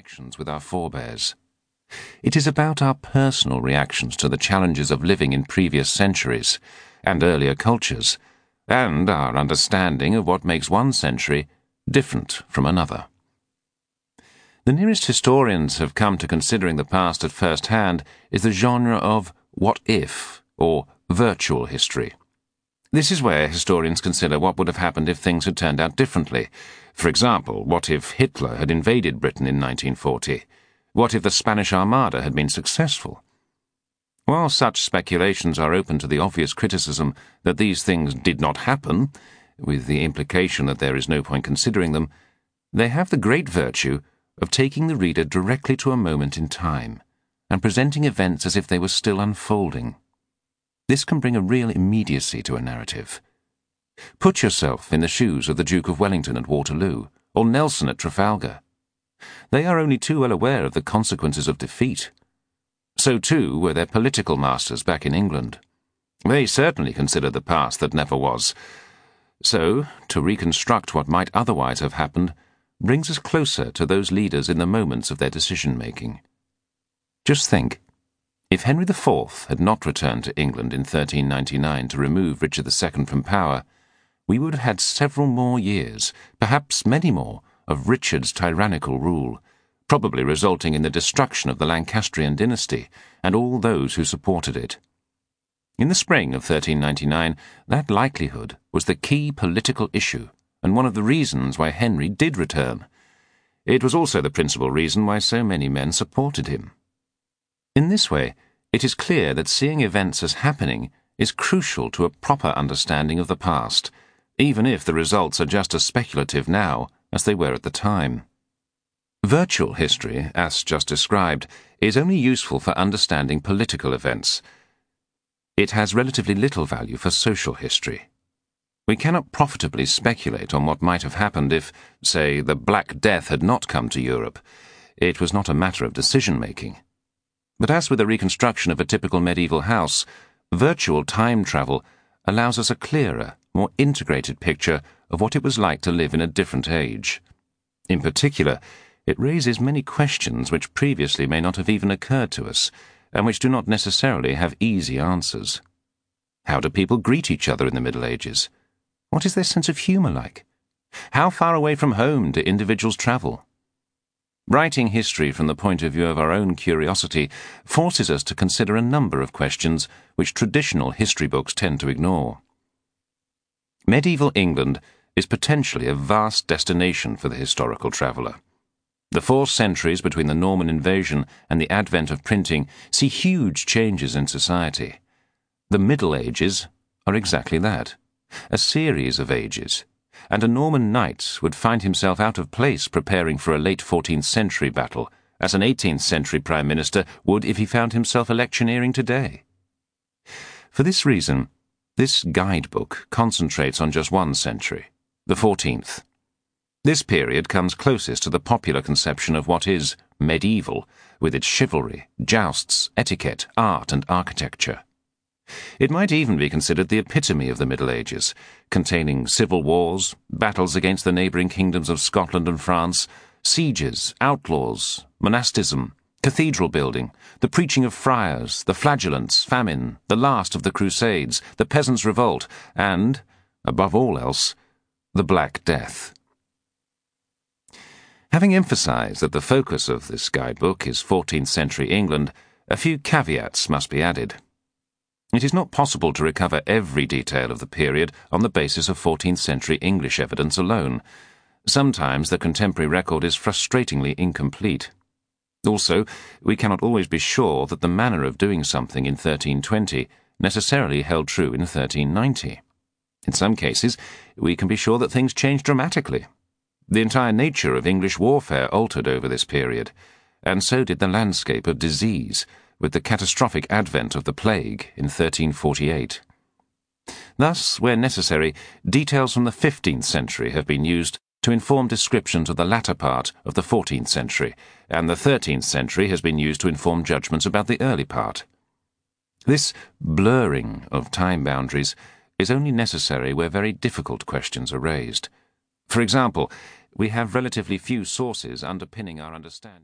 connections with our forebears. It is about our personal reactions to the challenges of living in previous centuries and earlier cultures, and our understanding of what makes one century different from another. The nearest historians have come to considering the past at first hand is the genre of what if, or virtual history. This is where historians consider what would have happened if things had turned out differently. For example, what if Hitler had invaded Britain in 1940? What if the Spanish Armada had been successful? While such speculations are open to the obvious criticism that these things did not happen, with the implication that there is no point considering them, they have the great virtue of taking the reader directly to a moment in time and presenting events as if they were still unfolding. This can bring a real immediacy to a narrative. Put yourself in the shoes of the Duke of Wellington at Waterloo, or Nelson at Trafalgar. They are only too well aware of the consequences of defeat. So too were their political masters back in England. They certainly considered the past that never was. So, to reconstruct what might otherwise have happened brings us closer to those leaders in the moments of their decision making. Just think if Henry IV had not returned to England in 1399 to remove Richard II from power, we would have had several more years, perhaps many more, of Richard's tyrannical rule, probably resulting in the destruction of the Lancastrian dynasty and all those who supported it. In the spring of 1399, that likelihood was the key political issue and one of the reasons why Henry did return. It was also the principal reason why so many men supported him. In this way, it is clear that seeing events as happening is crucial to a proper understanding of the past, even if the results are just as speculative now as they were at the time. Virtual history, as just described, is only useful for understanding political events. It has relatively little value for social history. We cannot profitably speculate on what might have happened if, say, the Black Death had not come to Europe. It was not a matter of decision making. But as with the reconstruction of a typical medieval house, virtual time travel allows us a clearer, more integrated picture of what it was like to live in a different age. In particular, it raises many questions which previously may not have even occurred to us, and which do not necessarily have easy answers. How do people greet each other in the Middle Ages? What is their sense of humour like? How far away from home do individuals travel? Writing history from the point of view of our own curiosity forces us to consider a number of questions which traditional history books tend to ignore. Medieval England is potentially a vast destination for the historical traveller. The four centuries between the Norman invasion and the advent of printing see huge changes in society. The Middle Ages are exactly that a series of ages and a Norman knight would find himself out of place preparing for a late 14th century battle, as an 18th century Prime Minister would if he found himself electioneering today. For this reason, this guidebook concentrates on just one century, the 14th. This period comes closest to the popular conception of what is medieval, with its chivalry, jousts, etiquette, art, and architecture. It might even be considered the epitome of the Middle Ages, containing civil wars, battles against the neighbouring kingdoms of Scotland and France, sieges, outlaws, monasticism, cathedral building, the preaching of friars, the flagellants, famine, the last of the Crusades, the Peasants' Revolt, and, above all else, the Black Death. Having emphasized that the focus of this guidebook is 14th century England, a few caveats must be added. It is not possible to recover every detail of the period on the basis of 14th century English evidence alone. Sometimes the contemporary record is frustratingly incomplete. Also, we cannot always be sure that the manner of doing something in 1320 necessarily held true in 1390. In some cases, we can be sure that things changed dramatically. The entire nature of English warfare altered over this period, and so did the landscape of disease with the catastrophic advent of the plague in 1348. Thus, where necessary, details from the 15th century have been used to inform descriptions of the latter part of the 14th century, and the 13th century has been used to inform judgments about the early part. This blurring of time boundaries is only necessary where very difficult questions are raised. For example, we have relatively few sources underpinning our understanding.